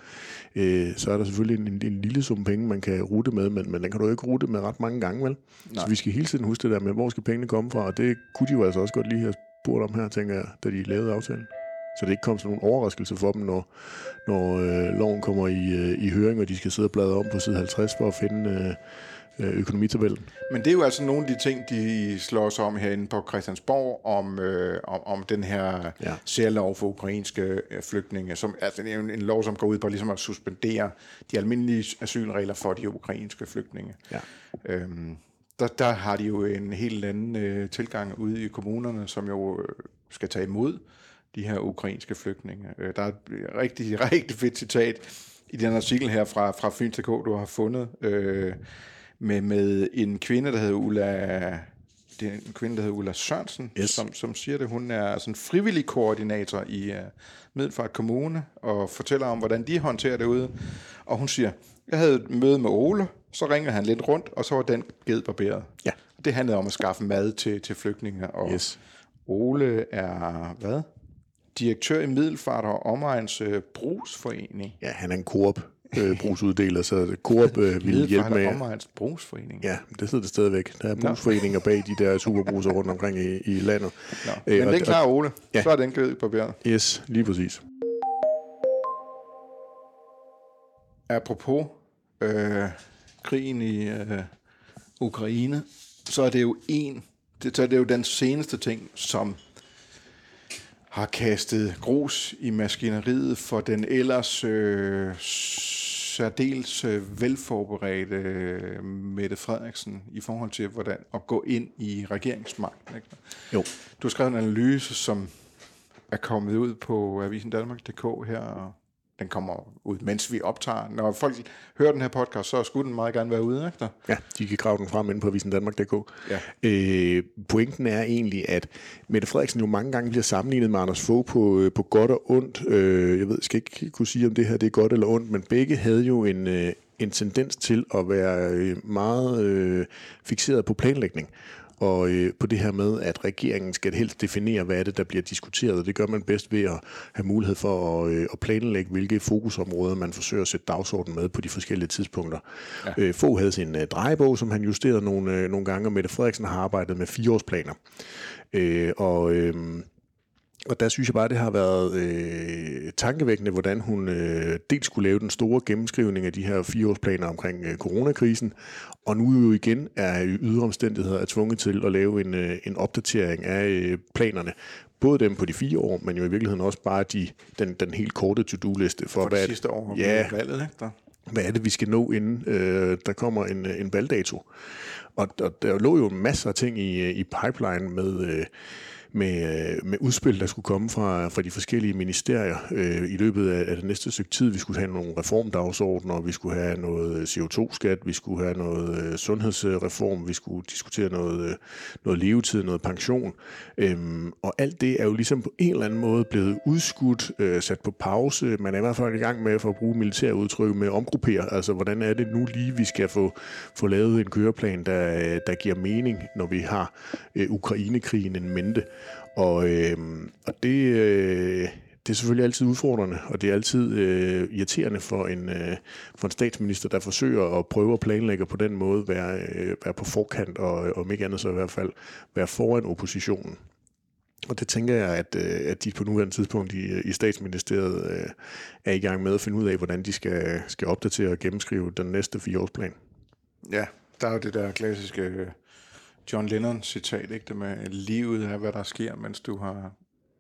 øh, så er der selvfølgelig en, en lille sum penge, man kan rute med, men, men den kan du ikke rute med ret mange gange, vel? Nej. Så vi skal hele tiden huske det der med, hvor skal pengene komme fra, og det kunne de jo altså også godt lige have spurgt om her, tænker jeg, da de lavede aftalen. Så det ikke kom som nogen overraskelse for dem, når, når øh, loven kommer i, øh, i høring, og de skal sidde og bladre om på side 50 for at finde øh, øh, økonomitabellen. Men det er jo altså nogle af de ting, de slår sig om herinde på Christiansborg, om, øh, om, om den her ja. særlov for ukrainske øh, flygtninge. Som, altså, det er en, en lov, som går ud på ligesom at suspendere de almindelige asylregler for de ukrainske flygtninge. Ja. Øhm, der, der har de jo en helt anden øh, tilgang ude i kommunerne, som jo øh, skal tage imod de her ukrainske flygtninge. Øh, der er et rigtig, rigtig fedt citat i den artikel her fra, fra Fyn.dk, du har fundet, øh, med, med en kvinde, der hedder Ulla det er en kvinde, der hedder Ulla Sørensen, yes. som, som siger det. Hun er sådan frivillig koordinator i uh, Middelfart Kommune, og fortæller om, hvordan de håndterer det ude. Og hun siger, jeg havde et møde med Ole, så ringer han lidt rundt, og så var den ged barberet. Ja. Det handlede om at skaffe mad til, til flygtninge, og yes. Ole er, hvad? Direktør i Middelfart og Omegns øh, Brugsforening. Ja, han er en korp øh, brugsuddeler, så Coop øh, vil hjælpe med... Omegns Brugsforening. Ja, det sidder det stadigvæk. Der er brugsforeninger bag de der superbruser rundt omkring i, i landet. Nå. Men øh, det er klar, Ole. Ja. Så er den givet på bjerget. Yes, lige præcis. Apropos øh, krigen i øh, Ukraine, så er det jo en, det, så er det jo den seneste ting, som har kastet grus i maskineriet for den ellers øh, særdeles øh, velforberedte øh, Mette Frederiksen i forhold til hvordan at gå ind i regeringsmagten. Ikke? Jo. Du har skrevet en analyse, som er kommet ud på Avisen Danmark.dk her den kommer ud, mens vi optager. Når folk hører den her podcast, så skulle den meget gerne være ude efter. Ja, de kan grave den frem ind på avisendanmark.dk. Ja. Øh, pointen er egentlig, at Mette Frederiksen jo mange gange bliver sammenlignet med Anders Fogh på, øh, på godt og ondt. Øh, jeg ved, skal ikke kunne sige, om det her det er godt eller ondt, men begge havde jo en, øh, en tendens til at være øh, meget øh, fixeret på planlægning og øh, på det her med, at regeringen skal helst definere, hvad er det, der bliver diskuteret, og det gør man bedst ved at have mulighed for at, øh, at planlægge, hvilke fokusområder man forsøger at sætte dagsordenen med på de forskellige tidspunkter. Ja. Øh, Få havde sin øh, drejebog, som han justerede nogle, øh, nogle gange, og Mette Frederiksen har arbejdet med fireårsplaner. Øh, og... Øh, og der synes jeg bare, det har været øh, tankevækkende, hvordan hun øh, dels skulle lave den store gennemskrivning af de her fireårsplaner omkring øh, coronakrisen, og nu jo igen er ydre omstændigheder er tvunget til at lave en, øh, en opdatering af øh, planerne. Både dem på de fire år, men jo i virkeligheden også bare de, den, den helt korte to-do-liste. For, for hvad, sidste år ja, valget, ikke? Der. Hvad er det, vi skal nå, inden øh, der kommer en, en valgdato? Og, og der lå jo masser af ting i, i pipeline med... Øh, med, øh, med udspil, der skulle komme fra, fra de forskellige ministerier øh, i løbet af, af det næste stykke tid. Vi skulle have nogle reformdagsordner, vi skulle have noget CO2-skat, vi skulle have noget øh, sundhedsreform, vi skulle diskutere noget, øh, noget levetid, noget pension. Øhm, og alt det er jo ligesom på en eller anden måde blevet udskudt, øh, sat på pause. Man er i hvert fald i gang med, for at bruge militærudtryk, med at omgruppere. Altså, hvordan er det nu lige, vi skal få, få lavet en køreplan, der, der giver mening, når vi har øh, Ukrainekrigen en mente. Og, øh, og det, øh, det er selvfølgelig altid udfordrende, og det er altid øh, irriterende for en, øh, for en statsminister, der forsøger at prøve at planlægge på den måde, være, øh, være på forkant, og, og om ikke andet så i hvert fald være foran oppositionen. Og det tænker jeg, at, øh, at de på nuværende tidspunkt i, øh, i statsministeriet øh, er i gang med at finde ud af, hvordan de skal, skal opdatere og gennemskrive den næste fireårsplan. Ja, der er jo det der klassiske øh, John Lennon citat, ikke? Det med, livet er, hvad der sker, mens du har,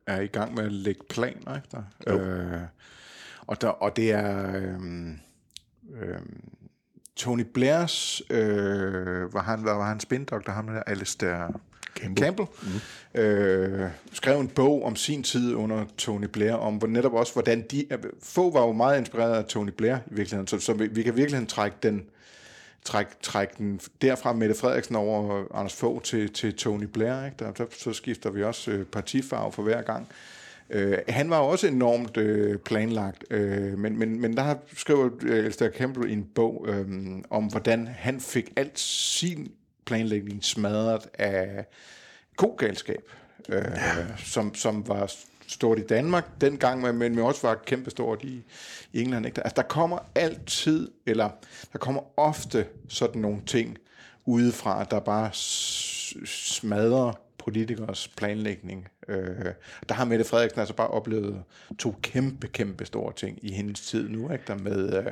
er i gang med at lægge planer, ikke? Der? Øh, og, der, og det er... Øh, øh, Tony Blairs, øh, var han, var han spindoktor, ham der, Alistair Campbell, Campbell mm. øh, skrev en bog om sin tid under Tony Blair, om hvor netop også, hvordan de, få var jo meget inspireret af Tony Blair i virkeligheden, så, så vi, vi kan virkelig trække den, trække, trække den derfra Mette Frederiksen over Anders Fogh til, til Tony Blair. Ikke? Der, der, så skifter vi også øh, partifarve for hver gang. Øh, han var også enormt øh, planlagt, øh, men, men, men der skriver øh, Esther Campbell en bog øh, om, hvordan han fik alt sin planlægning smadret af kogalskab, øh, ja. som, som var stort i Danmark dengang, men også var kæmpe stort i, i England. Ikke? Altså, der kommer altid, eller der kommer ofte sådan nogle ting udefra, der bare smadrer politikers planlægning. Øh, der har Mette Frederiksen altså bare oplevet to kæmpe, kæmpe store ting i hendes tid nu, ikke? Der med, øh,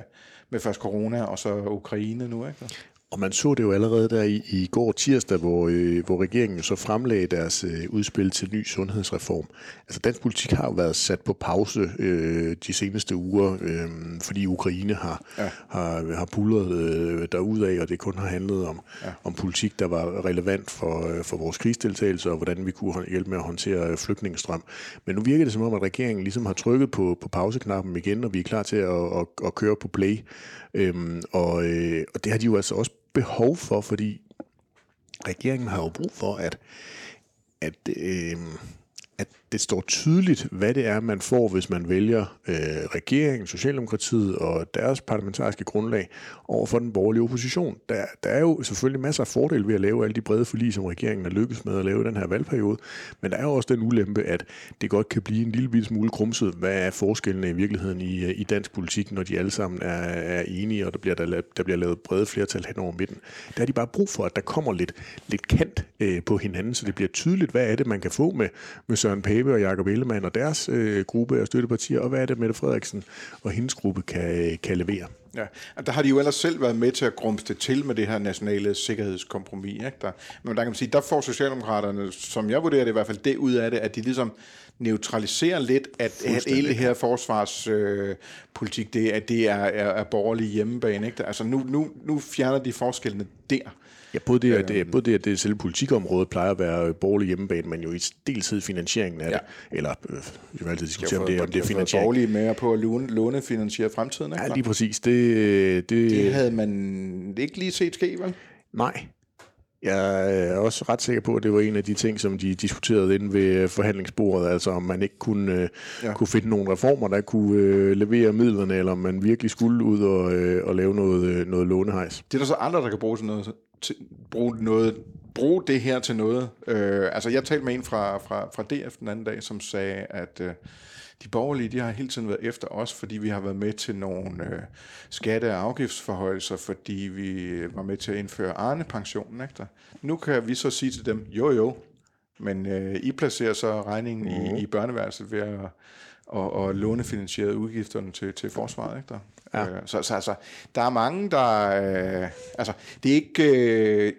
med først corona og så Ukraine nu. Ikke? Og man så det jo allerede der i, i går tirsdag, hvor, øh, hvor regeringen så fremlagde deres øh, udspil til ny sundhedsreform. Altså dansk politik har jo været sat på pause øh, de seneste uger, øh, fordi Ukraine har, ja. har, har pullet øh, derudad, og det kun har handlet om, ja. om politik, der var relevant for, øh, for vores krigsdeltagelse, og hvordan vi kunne hjælpe med at håndtere flygtningestrøm. Men nu virker det som om, at regeringen ligesom har trykket på, på pauseknappen igen, og vi er klar til at, at, at køre på play. Øhm, og, øh, og det har de jo altså også behov for, fordi regeringen har jo brug for, at, at øh, at det står tydeligt, hvad det er, man får, hvis man vælger øh, regeringen, Socialdemokratiet og deres parlamentariske grundlag over for den borgerlige opposition. Der, der er jo selvfølgelig masser af fordele ved at lave alle de brede forlig, som regeringen er lykkes med at lave i den her valgperiode, men der er jo også den ulempe, at det godt kan blive en lille smule krumset. Hvad er forskellene i virkeligheden i, øh, i dansk politik, når de alle sammen er, er enige, og der bliver, der, der bliver lavet brede flertal hen over midten? Der er de bare brug for, at der kommer lidt, lidt kant øh, på hinanden, så det bliver tydeligt, hvad er det, man kan få med, med Søren Jeppe og Jakob Ellemann og deres øh, gruppe af støttepartier, og hvad er det, Mette Frederiksen og hendes gruppe kan, øh, kan levere. Ja, der har de jo ellers selv været med til at grumste til med det her nationale sikkerhedskompromis. Ikke? Der, men der kan man sige, der får Socialdemokraterne, som jeg vurderer det i hvert fald, det ud af det, at de ligesom neutraliserer lidt, at, at hele det her forsvarspolitik, øh, det, at det er, er, er borgerlig hjemmebane. Ikke? Altså nu, nu, nu fjerner de forskellene der. Ja, både det, at det, både det, at det selve politikområdet plejer at være borgerlig hjemmebane, men jo i deltid finansieringen af ja. det. Eller, øh, vi vil altid diskutere, om det, om det er finansiering. borgerlige mere på at låne, lånefinansiere fremtiden, ikke? Ja, lige præcis. Det, det, det havde man ikke lige set ske, vel? Nej, jeg er også ret sikker på, at det var en af de ting, som de diskuterede inde ved forhandlingsbordet, altså om man ikke kunne, øh, ja. kunne finde nogle reformer, der kunne øh, levere midlerne, eller om man virkelig skulle ud og, øh, og lave noget, noget lånehejs. Det er der så andre, der kan bruge, sådan noget, til, bruge, noget, bruge det her til noget. Øh, altså jeg talte med en fra, fra, fra DF den anden dag, som sagde, at øh, de borgerlige, de har hele tiden været efter os, fordi vi har været med til nogle øh, skatte- og afgiftsforhøjelser, fordi vi var med til at indføre Arne-pensionen. Ikke? Nu kan vi så sige til dem, jo jo, men øh, I placerer så regningen mm. i, mhm. i børneværelset ved at og, og lånefinansiere udgifterne til, til forsvaret. Ikke der? Ja. Øh, så, så altså, der er mange, der... Øh, altså, det er ikke... Øh,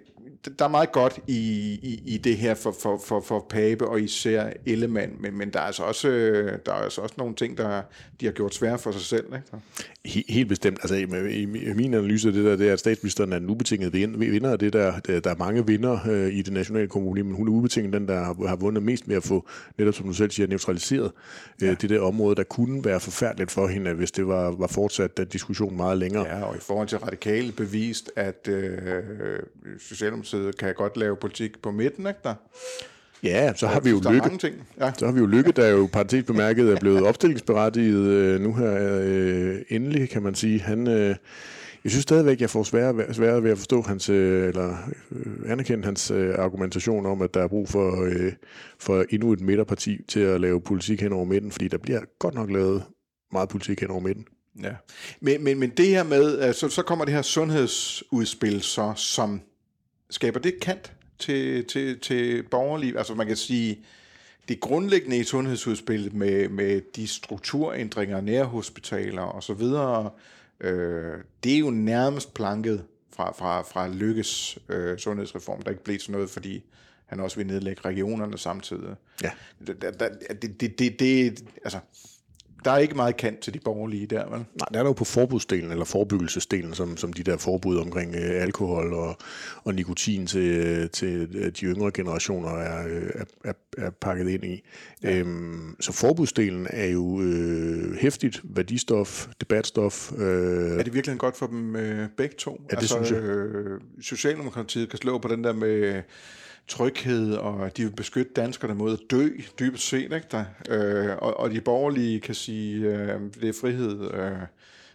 der er meget godt i, i, i det her for, for, for, for Pape og især Ellemann, men, men der, er altså også, øh, der er altså også nogle ting, der de har gjort svære for sig selv. Ikke? Helt bestemt. Altså, i, i min analyse af det der, det er, at statsministeren er en ubetinget vinder af det der. Der er mange vinder øh, i det nationale kommune, men hun er ubetinget den, der har, har vundet mest med at få, netop som du selv siger, neutraliseret øh, ja. det der område, der kunne være forfærdeligt for hende, hvis det var, var fortsat den diskussion meget længere. Ja, og i forhold til radikale bevist, at øh, Socialdemokratiet kan godt lave politik på midten, ikke der? Ja, så har vi jo lykke. Ting. Ja. Så har vi jo lykke, der jo parentes bemærket er blevet opstillingsberettiget øh, nu her øh, endelig, kan man sige. Han, øh, jeg synes stadigvæk, jeg får sværere, sværere ved at forstå hans, øh, eller øh, anerkende hans øh, argumentation om, at der er brug for, øh, for endnu et midterparti til at lave politik hen over midten, fordi der bliver godt nok lavet meget politik hen over midten. Ja, men, men, men det her med, altså, så kommer det her sundhedsudspil, så, som skaber det kant til, til, til borgerliv? Altså man kan sige, det grundlæggende i sundhedsudspillet med, med de strukturændringer, nærhospitaler og så videre, øh, det er jo nærmest planket fra, fra, fra Lykkes øh, sundhedsreform, der ikke blev sådan noget, fordi han også vil nedlægge regionerne samtidig. Ja. Det, det, det, det, det, altså, der er ikke meget kant til de borgerlige der, vel? Nej, der er der jo på forbudsdelen, eller forebyggelsesdelen, som, som de der forbud omkring øh, alkohol og, og nikotin til, øh, til øh, de yngre generationer er, øh, er, er, er pakket ind i. Ja. Øhm, så forbudsdelen er jo øh, hæftigt værdistof, debatstof. Øh, er det virkelig godt for dem øh, begge to? Ja, det altså, synes jeg. Øh, Socialdemokratiet kan slå på den der med tryghed, og de vil beskytte danskerne mod at dø, dybest set. Ikke der? Øh, og, og de borgerlige kan sige, øh, det er frihed, øh,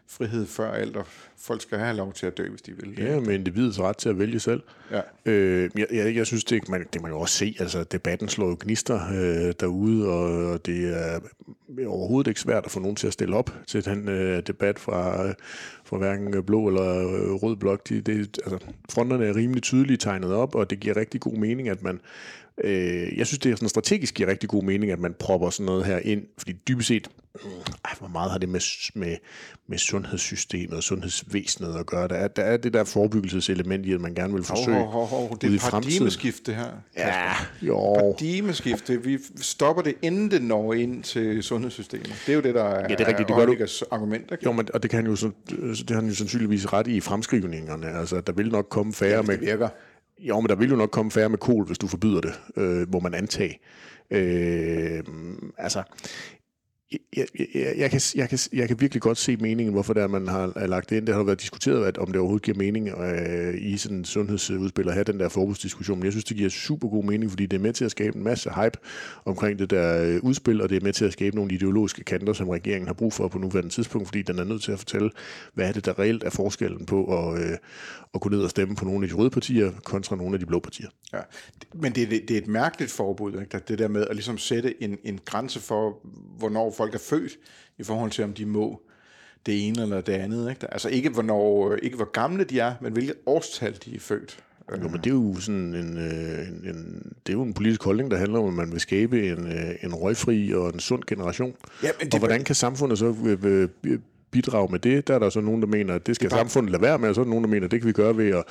frihed før alt, og folk skal have lov til at dø, hvis de vil. Ja, med individets ret til at vælge selv. Ja. Øh, jeg, jeg, jeg synes, det, man, det man jo også se, altså debatten slår jo gnister øh, derude, og, og det er overhovedet ikke svært at få nogen til at stille op til den øh, debat fra, øh, fra hverken blå eller øh, rød blok. De, det, altså, fronterne er rimelig tydeligt tegnet op, og det giver rigtig god mening, at man Øh, jeg synes, det er sådan strategisk giver rigtig god mening, at man propper sådan noget her ind, fordi dybest set, øh, hvor meget har det med, med, med sundhedssystemet og sundhedsvæsenet at gøre? Der er, der er det der forebyggelseselement i, at man gerne vil forsøge hov, hov, hov. Det er paradigmeskift, det her. Ja, jo. Paradigmeskift. Vi stopper det, inden det når ind til sundhedssystemet. Det er jo det, der er, ja, det er rigtigt. Det gør du. argument. Ikke? Jo, men, og det kan jo, så, det har han jo sandsynligvis ret i fremskrivningerne. Altså, der vil nok komme færre ja, med... det virker. Jo, men der vil jo nok komme færre med kol, hvis du forbyder det, øh, må man antage. Øh, altså, jeg, jeg, jeg, kan, jeg, kan, jeg kan virkelig godt se meningen, hvorfor det er, man har lagt det ind. Det har været diskuteret, at om det overhovedet giver mening øh, i sådan en sundhedsudspil at have den der forbudsdiskussion. Men jeg synes, det giver super god mening, fordi det er med til at skabe en masse hype omkring det der øh, udspil, og det er med til at skabe nogle ideologiske kanter, som regeringen har brug for på nuværende tidspunkt, fordi den er nødt til at fortælle, hvad er det, der reelt er forskellen på at, øh, at gå ned og stemme på nogle af de røde partier kontra nogle af de blå partier. Ja, men det, det, det er et mærkeligt forbud, ikke? det der med at ligesom sætte en, en grænse for, hvornår folk er født, i forhold til om de må det ene eller det andet. Ikke? Altså ikke, hvornår, ikke hvor gamle de er, men hvilket årstal de er født. Jo, men det er jo sådan en, en, en, det er jo en politisk holdning, der handler om, at man vil skabe en, en røgfri og en sund generation. Ja, men det og hvordan kan samfundet så bidrage med det. Der er der så nogen, der mener, at det skal det samfundet lade være med, og så er der nogen, der mener, at det kan vi gøre ved at,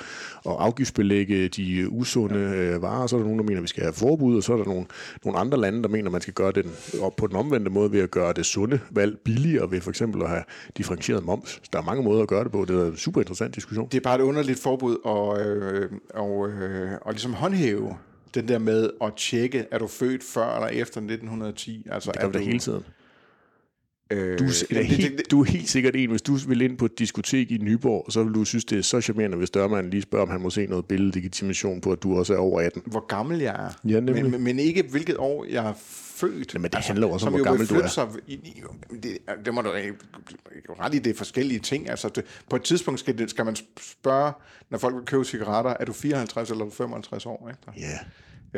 at afgiftsbelægge de usunde ja. Øh, varer, så er der nogen, der mener, at vi skal have forbud, og så er der nogle, nogle andre lande, der mener, at man skal gøre det på den omvendte måde ved at gøre det sunde valg billigere, ved for eksempel at have differentieret moms. Der er mange måder at gøre det på. Det er en super interessant diskussion. Det er bare et underligt forbud at, øh, og, øh, og ligesom håndhæve den der med at tjekke, er du født før eller efter 1910? Altså, det gør det hele tiden. Øh, du, er helt, det, du er helt sikkert en, hvis du vil ind på et diskotek i Nyborg, så vil du synes, det er så charmerende, hvis dørmanden lige spørger, om han må se noget billedlegitimation på, at du også er over 18. Hvor gammel jeg er. Ja, men, men ikke hvilket år jeg er født. Ja, men det altså, handler også om, hvor gammel du er. Sig, det, det må du ret i, det er forskellige ting. Altså, det, på et tidspunkt skal, det, skal man spørge, når folk vil købe cigaretter, er du 54 eller 55 år? Ikke? Ja.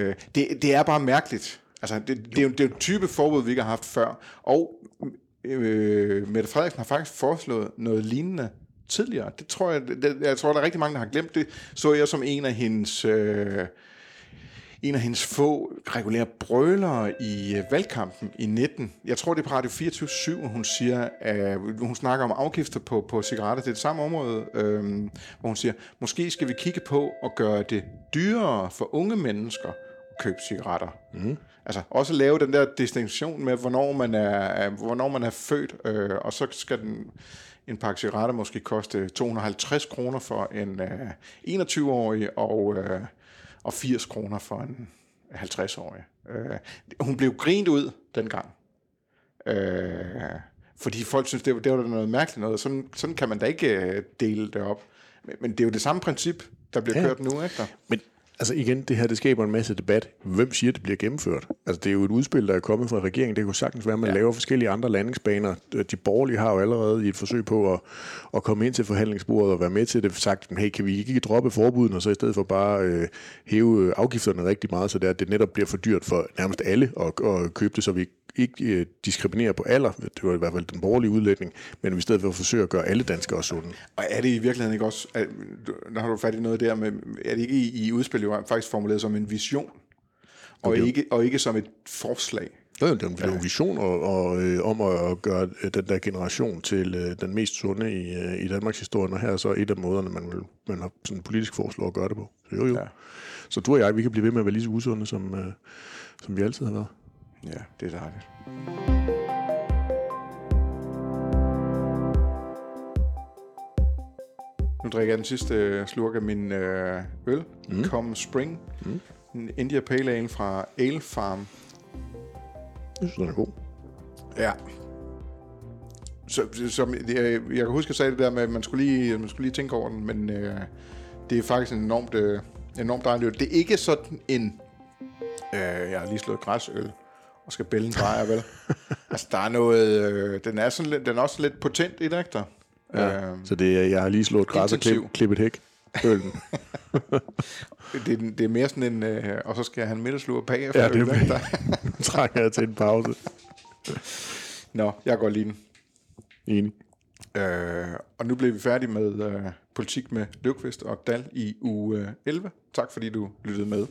Øh, det, det er bare mærkeligt. Altså, det, det, er jo, det er jo en type forbud, vi ikke har haft før. Og øh, Mette Frederiksen har faktisk foreslået noget lignende tidligere. Det tror jeg, det, jeg tror, der er rigtig mange, der har glemt det. Så jeg som en af hendes... Øh, en af hendes få regulære brølere i øh, valgkampen i 19. Jeg tror, det er på Radio 24-7, hun siger, øh, hun snakker om afgifter på, på cigaretter. Det er det samme område, øh, hvor hun siger, måske skal vi kigge på at gøre det dyrere for unge mennesker købe cigaretter. Mm altså også lave den der distinktion med, hvornår man er, hvornår man er født, øh, og så skal den, en pakke cigaretter måske koste 250 kroner for en øh, 21-årig, og, øh, og 80 kroner for en 50-årig. Øh, hun blev grint ud dengang. Øh, fordi folk synes, det var, det var noget mærkeligt noget. Sådan, sådan kan man da ikke øh, dele det op. Men, men det er jo det samme princip, der bliver ja. kørt nu efter. Men Altså igen, det her det skaber en masse debat. Hvem siger, det bliver gennemført? Altså det er jo et udspil, der er kommet fra regeringen. Det kunne sagtens være, at man ja. laver forskellige andre landingsbaner. De borgerlige har jo allerede i et forsøg på at, at komme ind til forhandlingsbordet og være med til det, sagt, hey, kan vi ikke droppe forbuden, og så i stedet for bare øh, hæve afgifterne rigtig meget, så det, er, at det netop bliver for dyrt for nærmest alle at, at købe det, så vi ikke øh, diskriminere på alder, det var i hvert fald den borgerlige udlægning, men vi i stedet for at forsøge at gøre alle danskere sunde. Og er det i virkeligheden ikke også, at, når har du fat i noget der, med, er det ikke i, i udspillet jo faktisk formuleret som en vision, og, okay. ikke, og ikke som et forslag? Ja, det er en vision og, og, øh, om at gøre øh, den der generation til øh, den mest sunde i, øh, i Danmarks historie, og her er så et af måderne, man, vil, man har sådan politisk forslag at gøre det på. Så jo, jo. Ja. Så du og jeg, vi kan blive ved med at være lige så usunde, som, øh, som vi altid har været. Ja, det er dejligt. Nu drikker jeg den sidste øh, slurk af min øh, øl. Mm. Come Spring. Mm. En India Pale Ale fra Ale Farm. Jeg synes, den er god. Ja. Så, som, jeg, jeg kan huske, at jeg sagde det der med, at man skulle lige, man skulle lige tænke over den, men øh, det er faktisk en enormt, øh, enormt dejligt. Det er ikke sådan en... Øh, jeg har lige slået græsøl og skal bælge en drejer, vel? altså, der er noget... Øh, den, er sådan lidt, den er også lidt potent i det, ikke der? Ja. Øh, Så det jeg har lige slået græs og klip, klippet hæk. Øllen. det, er- det er mere sådan en, øh, og så skal en middagslur bagefter. Ja, det er trænger jeg til en pause. Nå, jeg går lige den. Enig. Øh, og nu bliver vi færdige med øh, politik med Løvqvist og Dal i uge øh, 11. Tak fordi du lyttede med.